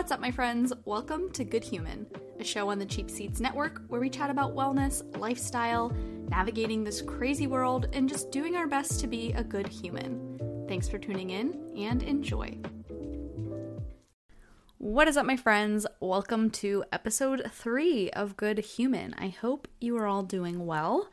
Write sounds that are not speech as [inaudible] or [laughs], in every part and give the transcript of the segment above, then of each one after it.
What's up, my friends? Welcome to Good Human, a show on the Cheap Seats Network where we chat about wellness, lifestyle, navigating this crazy world, and just doing our best to be a good human. Thanks for tuning in and enjoy. What is up, my friends? Welcome to episode three of Good Human. I hope you are all doing well.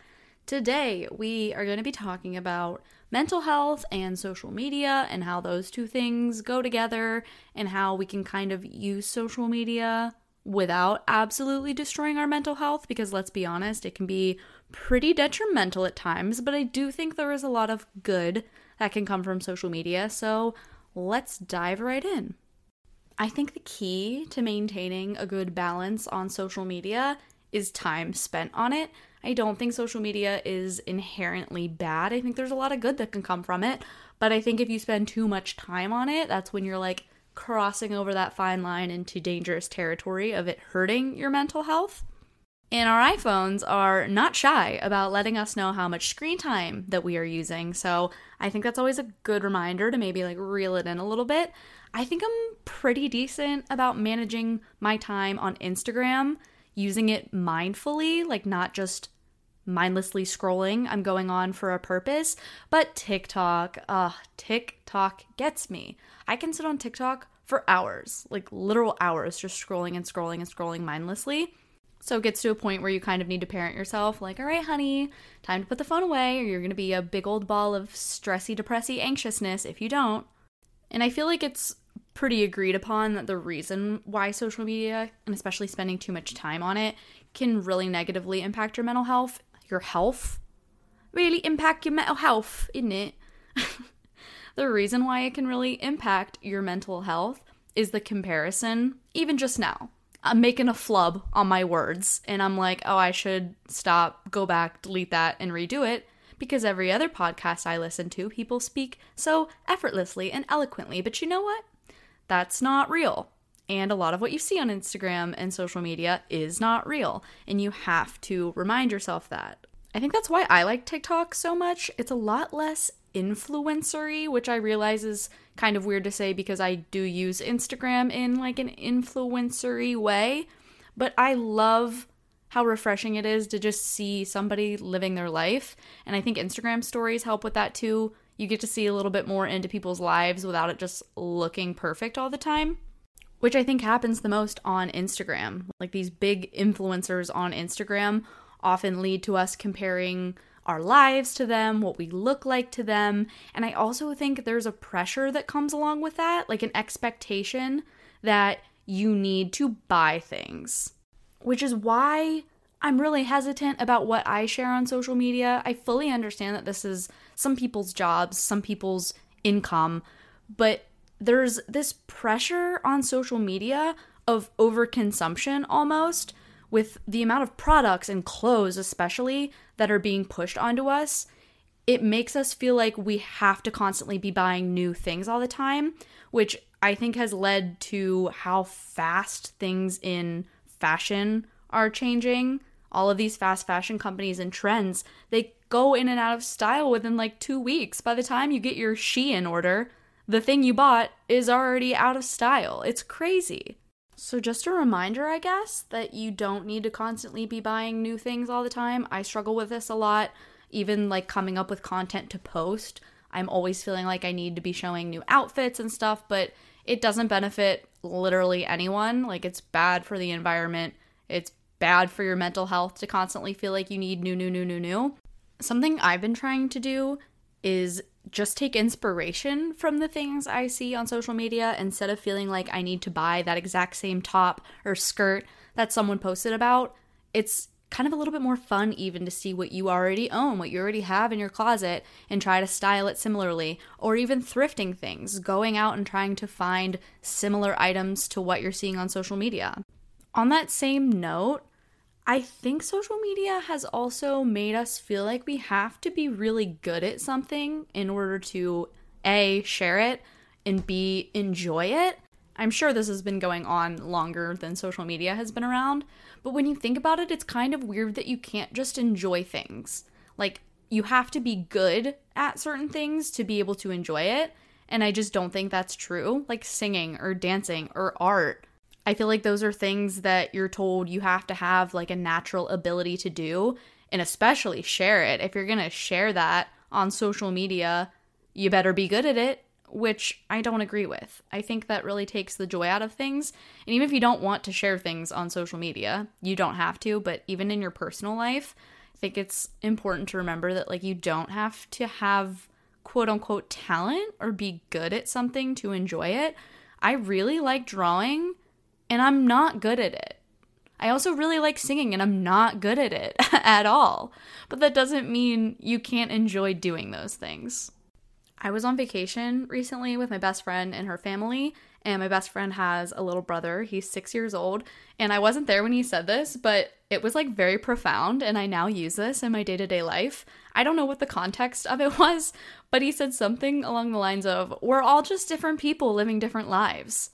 Today, we are going to be talking about mental health and social media and how those two things go together and how we can kind of use social media without absolutely destroying our mental health because let's be honest, it can be pretty detrimental at times, but I do think there is a lot of good that can come from social media. So, let's dive right in. I think the key to maintaining a good balance on social media is time spent on it. I don't think social media is inherently bad. I think there's a lot of good that can come from it. But I think if you spend too much time on it, that's when you're like crossing over that fine line into dangerous territory of it hurting your mental health. And our iPhones are not shy about letting us know how much screen time that we are using. So I think that's always a good reminder to maybe like reel it in a little bit. I think I'm pretty decent about managing my time on Instagram using it mindfully, like not just mindlessly scrolling. I'm going on for a purpose. But TikTok, uh, TikTok gets me. I can sit on TikTok for hours, like literal hours, just scrolling and scrolling and scrolling mindlessly. So it gets to a point where you kind of need to parent yourself, like, all right, honey, time to put the phone away, or you're gonna be a big old ball of stressy, depressy anxiousness if you don't. And I feel like it's pretty agreed upon that the reason why social media, and especially spending too much time on it, can really negatively impact your mental health, your health, really impact your mental health, isn't it? [laughs] the reason why it can really impact your mental health is the comparison, even just now. I'm making a flub on my words, and I'm like, oh, I should stop, go back, delete that, and redo it because every other podcast I listen to, people speak so effortlessly and eloquently. But you know what? That's not real. And a lot of what you see on Instagram and social media is not real. And you have to remind yourself that. I think that's why I like TikTok so much. It's a lot less influencery, which I realize is kind of weird to say because I do use Instagram in like an influencery way. But I love how refreshing it is to just see somebody living their life. And I think Instagram stories help with that too you get to see a little bit more into people's lives without it just looking perfect all the time, which I think happens the most on Instagram. Like these big influencers on Instagram often lead to us comparing our lives to them, what we look like to them. And I also think there's a pressure that comes along with that, like an expectation that you need to buy things, which is why I'm really hesitant about what I share on social media. I fully understand that this is some people's jobs, some people's income, but there's this pressure on social media of overconsumption almost with the amount of products and clothes, especially, that are being pushed onto us. It makes us feel like we have to constantly be buying new things all the time, which I think has led to how fast things in fashion are changing all of these fast fashion companies and trends, they go in and out of style within like two weeks. By the time you get your Shein order, the thing you bought is already out of style. It's crazy. So, just a reminder, I guess, that you don't need to constantly be buying new things all the time. I struggle with this a lot, even like coming up with content to post. I'm always feeling like I need to be showing new outfits and stuff, but it doesn't benefit literally anyone. Like, it's bad for the environment, it's bad for your mental health to constantly feel like you need new, new, new, new, new. Something I've been trying to do is just take inspiration from the things I see on social media instead of feeling like I need to buy that exact same top or skirt that someone posted about. It's kind of a little bit more fun even to see what you already own, what you already have in your closet, and try to style it similarly. Or even thrifting things, going out and trying to find similar items to what you're seeing on social media. On that same note, I think social media has also made us feel like we have to be really good at something in order to A, share it, and B, enjoy it. I'm sure this has been going on longer than social media has been around, but when you think about it, it's kind of weird that you can't just enjoy things. Like, you have to be good at certain things to be able to enjoy it, and I just don't think that's true. Like singing or dancing or art I feel like those are things that you're told you have to have like a natural ability to do, and especially share it. If you're going to share that on social media, you better be good at it, which I don't agree with. I think that really takes the joy out of things. And even if you don't want to share things on social media, you don't have to, but even in your personal life, I think it's important to remember that like you don't have to have quote unquote talent or be good at something to enjoy it. I really like drawing and I'm not good at it. I also really like singing and I'm not good at it [laughs] at all. But that doesn't mean you can't enjoy doing those things. I was on vacation recently with my best friend and her family, and my best friend has a little brother. He's six years old. And I wasn't there when he said this, but it was like very profound, and I now use this in my day to day life. I don't know what the context of it [laughs] was, but he said something along the lines of, We're all just different people living different lives.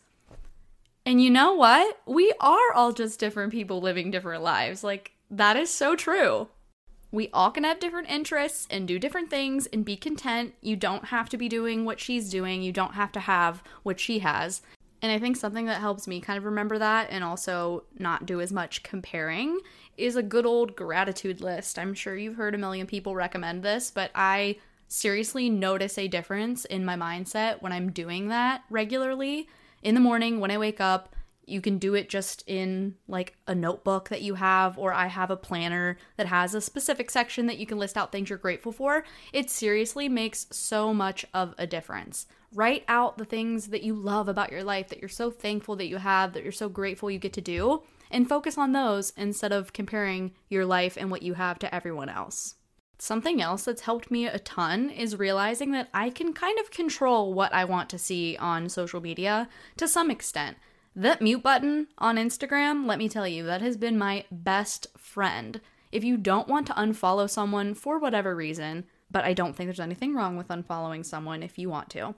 And you know what? We are all just different people living different lives. Like, that is so true. We all can have different interests and do different things and be content. You don't have to be doing what she's doing, you don't have to have what she has. And I think something that helps me kind of remember that and also not do as much comparing is a good old gratitude list. I'm sure you've heard a million people recommend this, but I seriously notice a difference in my mindset when I'm doing that regularly in the morning when I wake up. You can do it just in like a notebook that you have, or I have a planner that has a specific section that you can list out things you're grateful for. It seriously makes so much of a difference. Write out the things that you love about your life, that you're so thankful that you have, that you're so grateful you get to do, and focus on those instead of comparing your life and what you have to everyone else. Something else that's helped me a ton is realizing that I can kind of control what I want to see on social media to some extent. That mute button on Instagram, let me tell you, that has been my best friend. If you don't want to unfollow someone for whatever reason, but I don't think there's anything wrong with unfollowing someone if you want to.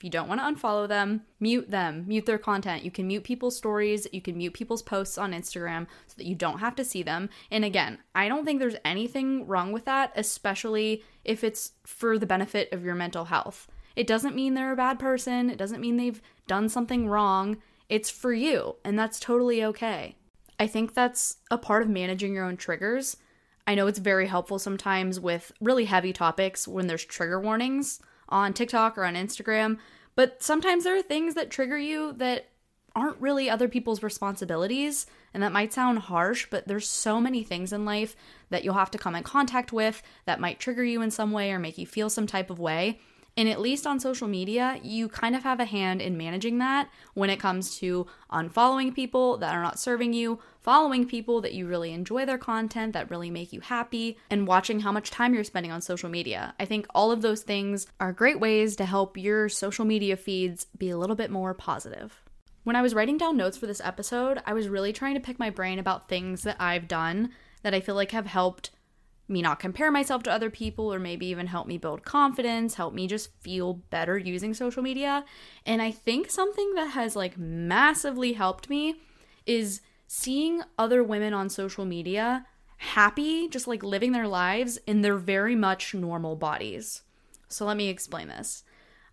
If you don't want to unfollow them, mute them, mute their content. You can mute people's stories, you can mute people's posts on Instagram so that you don't have to see them. And again, I don't think there's anything wrong with that, especially if it's for the benefit of your mental health. It doesn't mean they're a bad person, it doesn't mean they've done something wrong. It's for you, and that's totally okay. I think that's a part of managing your own triggers. I know it's very helpful sometimes with really heavy topics when there's trigger warnings on TikTok or on Instagram. But sometimes there are things that trigger you that aren't really other people's responsibilities. And that might sound harsh, but there's so many things in life that you'll have to come in contact with that might trigger you in some way or make you feel some type of way. And at least on social media, you kind of have a hand in managing that when it comes to unfollowing people that are not serving you, following people that you really enjoy their content, that really make you happy, and watching how much time you're spending on social media. I think all of those things are great ways to help your social media feeds be a little bit more positive. When I was writing down notes for this episode, I was really trying to pick my brain about things that I've done that I feel like have helped me not compare myself to other people or maybe even help me build confidence, help me just feel better using social media. And I think something that has like massively helped me is seeing other women on social media happy, just like living their lives in their very much normal bodies. So let me explain this.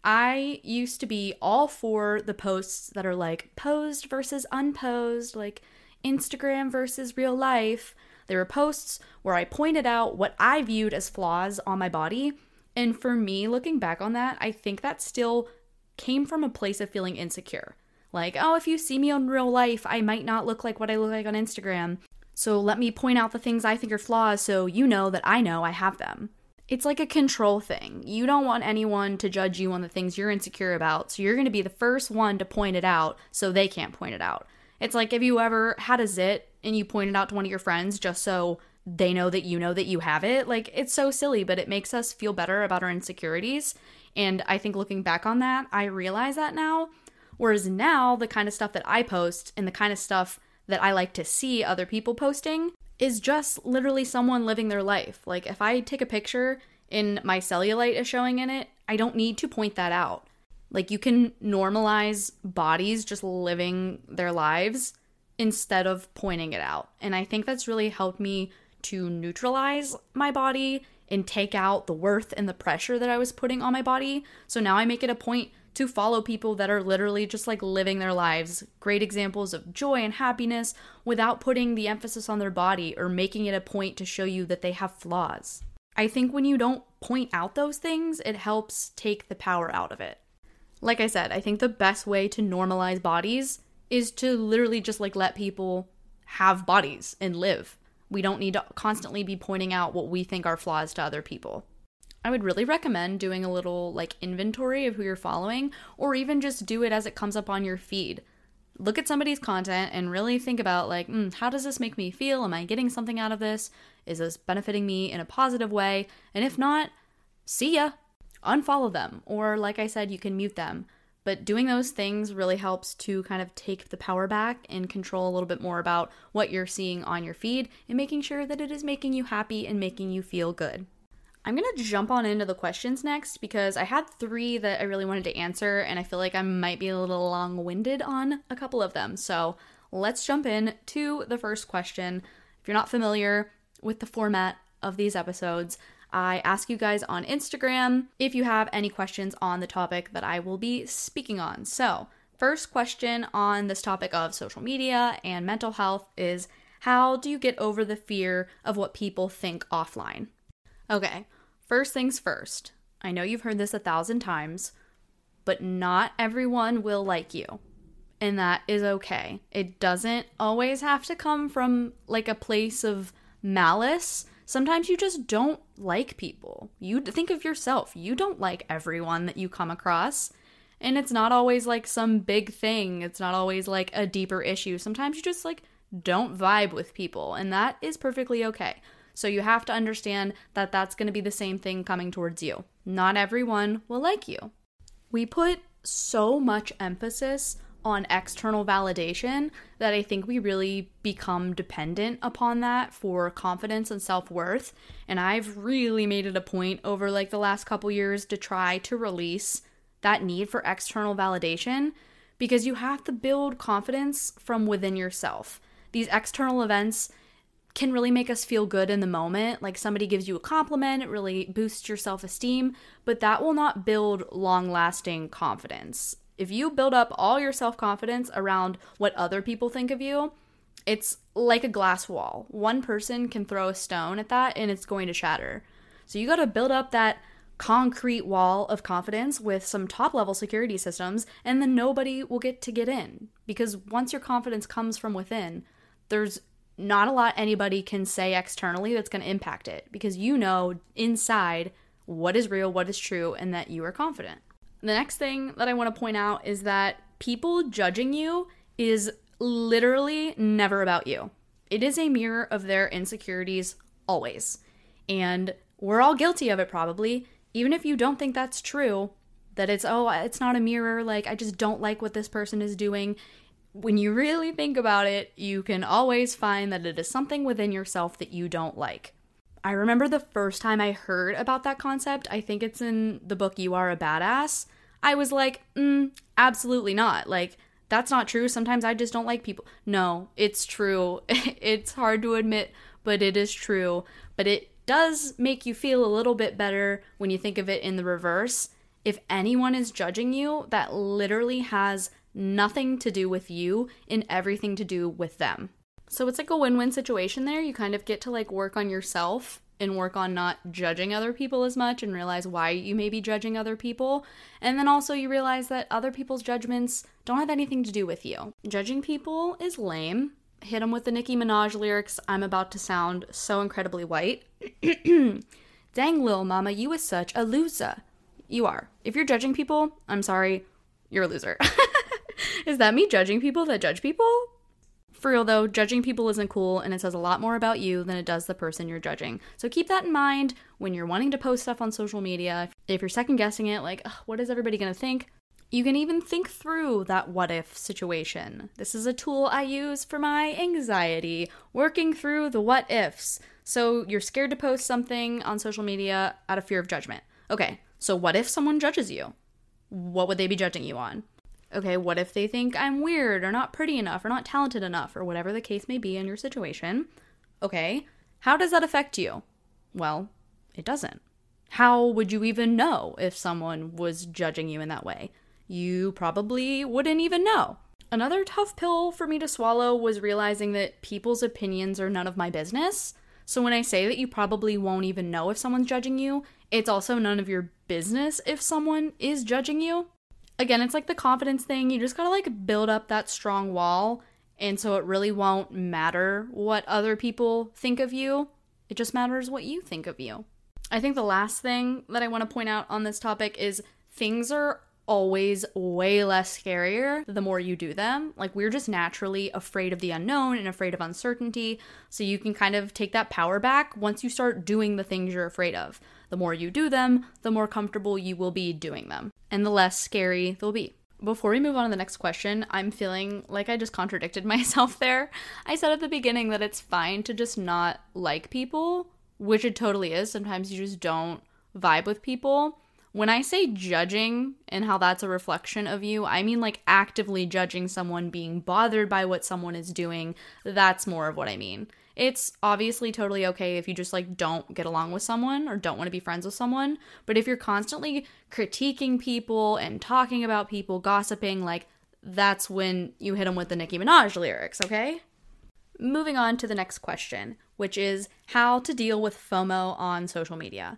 I used to be all for the posts that are like posed versus unposed, like Instagram versus real life. There were posts where I pointed out what I viewed as flaws on my body. And for me, looking back on that, I think that still came from a place of feeling insecure. Like, oh, if you see me in real life, I might not look like what I look like on Instagram. So let me point out the things I think are flaws so you know that I know I have them. It's like a control thing. You don't want anyone to judge you on the things you're insecure about, so you're going to be the first one to point it out so they can't point it out. It's like if you ever had a zit and you point it out to one of your friends just so they know that you know that you have it. Like it's so silly, but it makes us feel better about our insecurities. And I think looking back on that, I realize that now. Whereas now, the kind of stuff that I post and the kind of stuff that I like to see other people posting is just literally someone living their life. Like if I take a picture and my cellulite is showing in it, I don't need to point that out. Like you can normalize bodies just living their lives instead of pointing it out. And I think that's really helped me to neutralize my body and take out the worth and the pressure that I was putting on my body. So now I make it a point to follow people that are literally just like living their lives, great examples of joy and happiness without putting the emphasis on their body or making it a point to show you that they have flaws. I think when you don't point out those things, it helps take the power out of it. Like I said, I think the best way to normalize bodies is to literally just like let people have bodies and live. We don't need to constantly be pointing out what we think are flaws to other people. I would really recommend doing a little like inventory of who you're following, or even just do it as it comes up on your feed. Look at somebody's content and really think about like, mm, how does this make me feel? Am I getting something out of this? Is this benefiting me in a positive way? And if not, see ya. Unfollow them, or like I said, you can mute them. But doing those things really helps to kind of take the power back and control a little bit more about what you're seeing on your feed and making sure that it is making you happy and making you feel good. I'm to jump on into the questions next because I had three that I really wanted to answer, and I feel like I might be a little long winded on a couple of them. So let's jump in to the first question. If you're not familiar with the format of these episodes, I ask you guys on Instagram if you have any questions on the topic that I will be speaking on. So, first question on this topic of social media and mental health is how do you get over the fear of what people think offline? Okay, first things first. I know you've heard this a thousand times, but not everyone will like you. And that is okay. It doesn't always have to come from like a place of malice sometimes you just don't like people. You think of yourself. You don't like everyone that you come across. And it's not always like some big thing. It's not always like a deeper issue. Sometimes you just like don't vibe with people, and that is perfectly okay. So you have to understand that that's going to be the same thing coming towards you. Not everyone will like you. We put so much emphasis on external validation that I think we really become dependent upon that for confidence and self-worth. And I've really made it a point over like the last couple years to try to release that need for external validation because you have to build confidence from within yourself. These external events can really make us feel good in the moment. Like somebody gives you a compliment, it really boosts your self esteem, but that will not build long lasting confidence if you build up all your self confidence around what other people think of you, it's like a glass wall. One person can throw a stone at that and it's going to shatter. So you got to build up that concrete wall of confidence with some top level security systems, and then nobody will get to get in. Because once your confidence comes from within, there's not a lot anybody can say externally that's going to impact it because you know inside what is real, what is true, and that you are confident. The next thing that I want to point out is that people judging you is literally never about you. It is a mirror of their insecurities always. And we're all guilty of it probably, even if you don't think that's true, that it's, oh, it's not a mirror, like, I just don't like what this person is doing. When you really think about it, you can always find that it is something within yourself that you don't like. I remember the first time I heard about that concept, I think it's in the book You Are a Badass. I was like, mm, absolutely not. Like, that's not true. Sometimes I just don't like people. No, it's true. [laughs] it's hard to admit, but it is true. But it does make you feel a little bit better when you think of it in the reverse. If anyone is judging you, that literally has nothing to do with you and everything to do with them. So it's like a win win situation there. You kind of get to like work on yourself and work on not judging other people as much and realize why you may be judging other people. And then also you realize that other people's judgments don't have anything to do with you. Judging people is lame. Hit them with the Nicki Minaj lyrics, I'm about to sound so incredibly white. [clears throat] Dang, lil mama, you is such a loser. You are. If you're judging people, I'm sorry, you're a loser. [laughs] is that me judging people that judge people? For real though, judging people isn't cool and it says a lot more about you than it does the person you're judging. So keep that in mind when you're wanting to post stuff on social media. If you're second guessing it, like, what is everybody gonna think? You can even think through that what if situation. This is a tool I use for my anxiety, working through the what ifs. So you're scared to post something on social media out of fear of judgment. Okay, so what if someone judges you? What would they be judging you on? Okay, what if they think I'm weird or not pretty enough or not talented enough or whatever the case may be in your situation? Okay, how does that affect you? Well, it doesn't. How would you even know if someone was judging you in that way? you probably wouldn't even know. Another tough pill for me to swallow was realizing that people's opinions are none of my business. So when I say that you probably won't even know if someone's judging you, it's also none of your business if someone is judging you. Again, it's like the confidence thing. You just gotta like build up that strong wall, and so it really won't matter what other people think of you. It just matters what you think of you. I think the last thing that I want to point out on this topic is things are always way less scarier the more you do them. Like, we're just naturally afraid of the unknown and afraid of uncertainty. So, you can kind of take that power back once you start doing the things you're afraid of. The more you do them, the more comfortable you will be doing them, and the less scary they'll be. Before we move on to the next question, I'm feeling like I just contradicted [laughs] myself there. I said at the beginning that it's fine to just not like people, which it totally is. Sometimes you just don't vibe with people. When I say judging and how that's a reflection of you, I mean like actively judging someone being bothered by what someone is doing. That's more of what I mean. It's obviously totally okay if you just like don't get along with someone or don't want to be friends with someone, but if you're constantly critiquing people and talking about people, gossiping, like that's when you hit them with the Nicki Minaj lyrics, okay? Moving on to the next question, which is how to deal with FOMO on social media.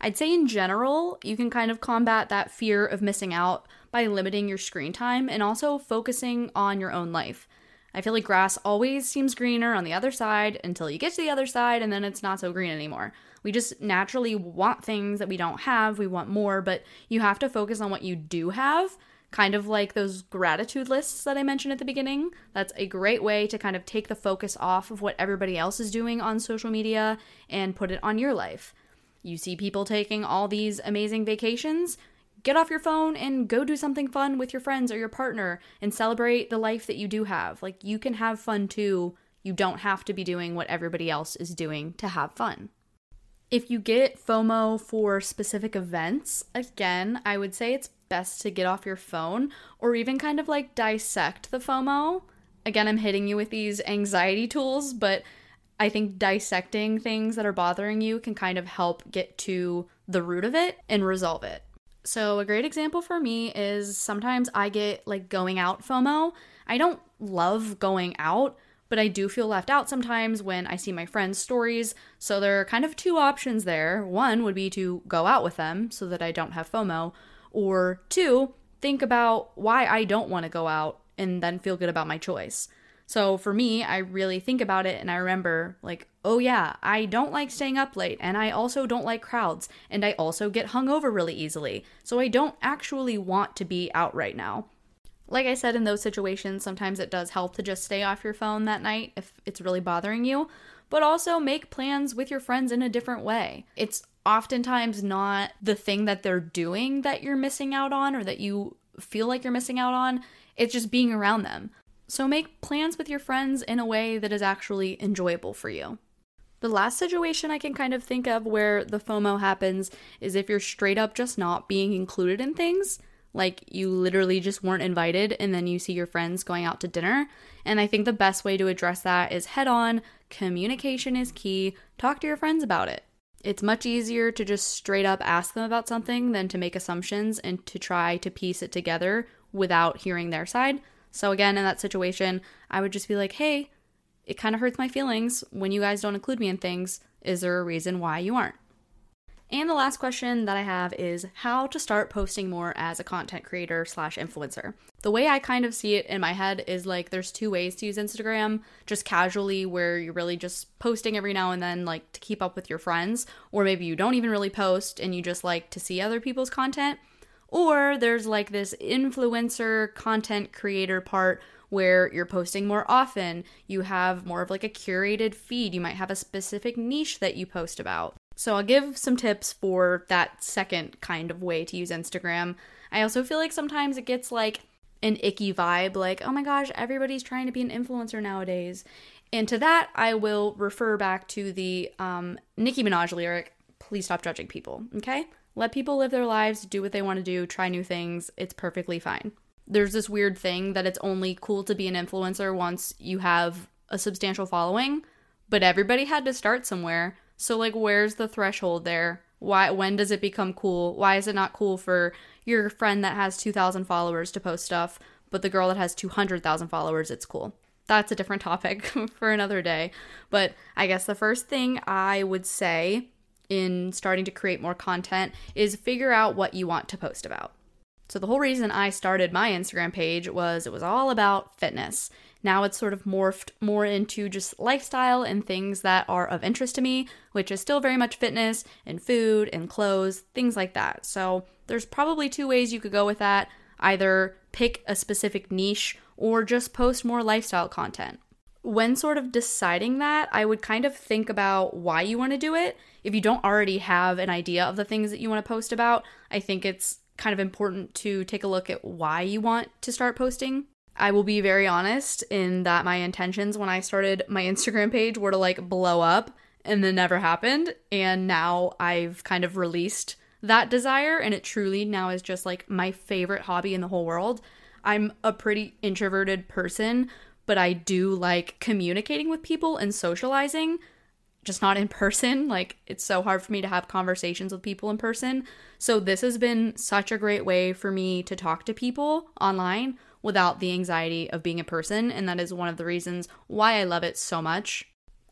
I'd say in general, you can kind of combat that fear of missing out by limiting your screen time and also focusing on your own life. I feel like grass always seems greener on the other side until you get to the other side and then it's not so green anymore. We just naturally want things that we don't have, we want more, but you have to focus on what you do have, kind of like those gratitude lists that I mentioned at the beginning. That's a great way to kind of take the focus off of what everybody else is doing on social media and put it on your life. You see people taking all these amazing vacations, get off your phone and go do something fun with your friends or your partner and celebrate the life that you do have. Like, you can have fun too. You don't have to be doing what everybody else is doing to have fun. If you get FOMO for specific events, again, I would say it's best to get off your phone or even kind of like dissect the FOMO. Again, I'm hitting you with these anxiety tools, but I think dissecting things that are bothering you can kind of help get to the root of it and resolve it. So, a great example for me is sometimes I get like going out FOMO. I don't love going out, but I do feel left out sometimes when I see my friends' stories. So, there are kind of two options there. One would be to go out with them so that I don't have FOMO, or two, think about why I don't want to go out and then feel good about my choice. So for me, I really think about it and I remember, like, oh yeah, I don't like staying up late and I also don't like crowds and I also get hungover really easily. So I don't actually want to be out right now. Like I said, in those situations, sometimes it does help to just stay off your phone that night if it's really bothering you, but also make plans with your friends in a different way. It's oftentimes not the thing that they're doing that you're missing out on or that you feel like you're missing out on, it's just being around them. So make plans with your friends in a way that is actually enjoyable for you. The last situation I can kind of think of where the FOMO happens is if you're straight up just not being included in things. Like you literally just weren't invited, and then you see your friends going out to dinner. And I think the best way to address that is head on. Communication is key. Talk to your friends about it. It's much easier to just straight up ask them about something than to make assumptions and to try to piece it together without hearing their side. So, again, in that situation, I would just be like, hey, it kind of hurts my feelings when you guys don't include me in things. Is there a reason why you aren't? And the last question that I have is how to start posting more as a content creator slash influencer. The way I kind of see it in my head is like there's two ways to use Instagram just casually, where you're really just posting every now and then, like to keep up with your friends, or maybe you don't even really post and you just like to see other people's content. Or there's like this influencer content creator part where you're posting more often. You have more of like a curated feed. You might have a specific niche that you post about. So I'll give some tips for that second kind of way to use Instagram. I also feel like sometimes it gets like an icky vibe, like, oh my gosh, everybody's trying to be an influencer nowadays. And to that, I will refer back to the um, Nicki Minaj lyric, please stop judging people, okay? Let people live their lives, do what they want to do, try new things. It's perfectly fine. There's this weird thing that it's only cool to be an influencer once you have a substantial following, but everybody had to start somewhere. So, like, where's the threshold there? Why when does it become cool? Why is it not cool for your friend that has 2000 followers to post stuff, but the girl that has 200,000 followers it's cool? That's a different [laughs] topic for another day. But I guess the first thing I would say in starting to create more content is figure out what you want to post about. So, the whole reason I started my Instagram page was it was all about fitness. Now it's sort of morphed more into just lifestyle and things that are of interest to me, which is still very much fitness and food and clothes, things like that. So, there's probably two ways you could go with that either pick a specific niche or just post more lifestyle content. When sort of deciding that, I would kind of think about why you want to do it. If you don't already have an idea of the things that you want to post about, I think it's kind of important to take a look at why you want to start posting. I will be very honest in that my intentions when I started my [laughs] Instagram page were to like blow up and then never happened. And now I've kind of released that desire and it truly now is just like my favorite hobby in the whole world. I'm a pretty introverted person, but I do like communicating with people and socializing, just not in person. Like, it's so hard for me to have conversations with people in person. So, this has been such a great way for me to talk to people online without the anxiety of being in person. And that is one of the reasons why I love it so much.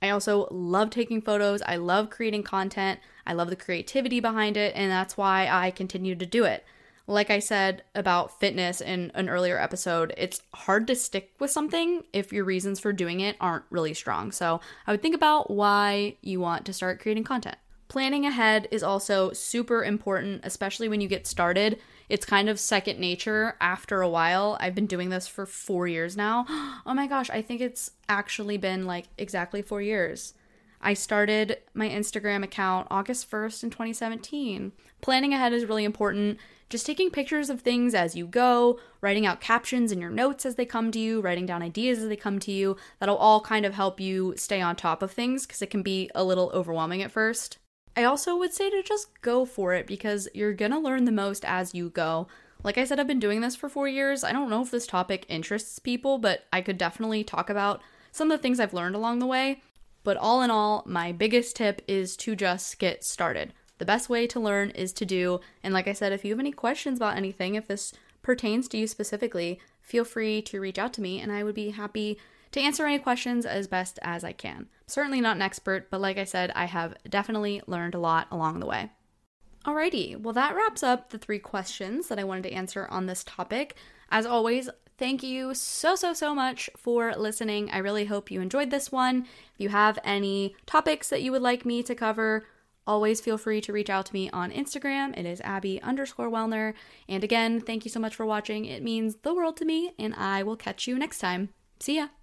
I also love taking photos. I love creating content. I love the creativity behind it. And that's why I continue to do it like I said about fitness in an earlier episode, it's hard to stick with something if your reasons for doing it aren't really strong. So I would think about why you want to start creating content. Planning ahead is also super important, especially when you get started. It's kind of second nature after a while. I've been doing this for four years now. [gasps] Oh my gosh, I think it's actually been like exactly four years. I started my Instagram account August 1st in 2017. Planning ahead is really important just taking pictures of things as you go, writing out captions in your notes as they come to you, writing down ideas as they come to you. That'll all kind of help you stay on top of things because it can be a little overwhelming at first. I also would say to just go for it because you're gonna learn the most as you go. Like I said, I've been doing this for four years. I don't know if this topic interests people, but I could definitely talk about some of the things I've learned along the way. But all in all, my biggest tip is to just get started. The best way to learn is to do. And like I said, if you have any questions about anything, if this pertains to you specifically, feel free to reach out to me and I would be happy to answer any questions as best as I can. Certainly not an expert, but like I said, I have definitely learned a lot along the way. Alrighty, well, that wraps up the three questions that I wanted to answer on this topic. As always, thank you so, so, so much for listening. I really hope you enjoyed this one. If you have any topics that you would like me to cover, Always feel free to reach out to me on Instagram. It is Abby underscore Wellner. And again, thank you so much for watching. It means the world to me, and I will catch you next time. See ya.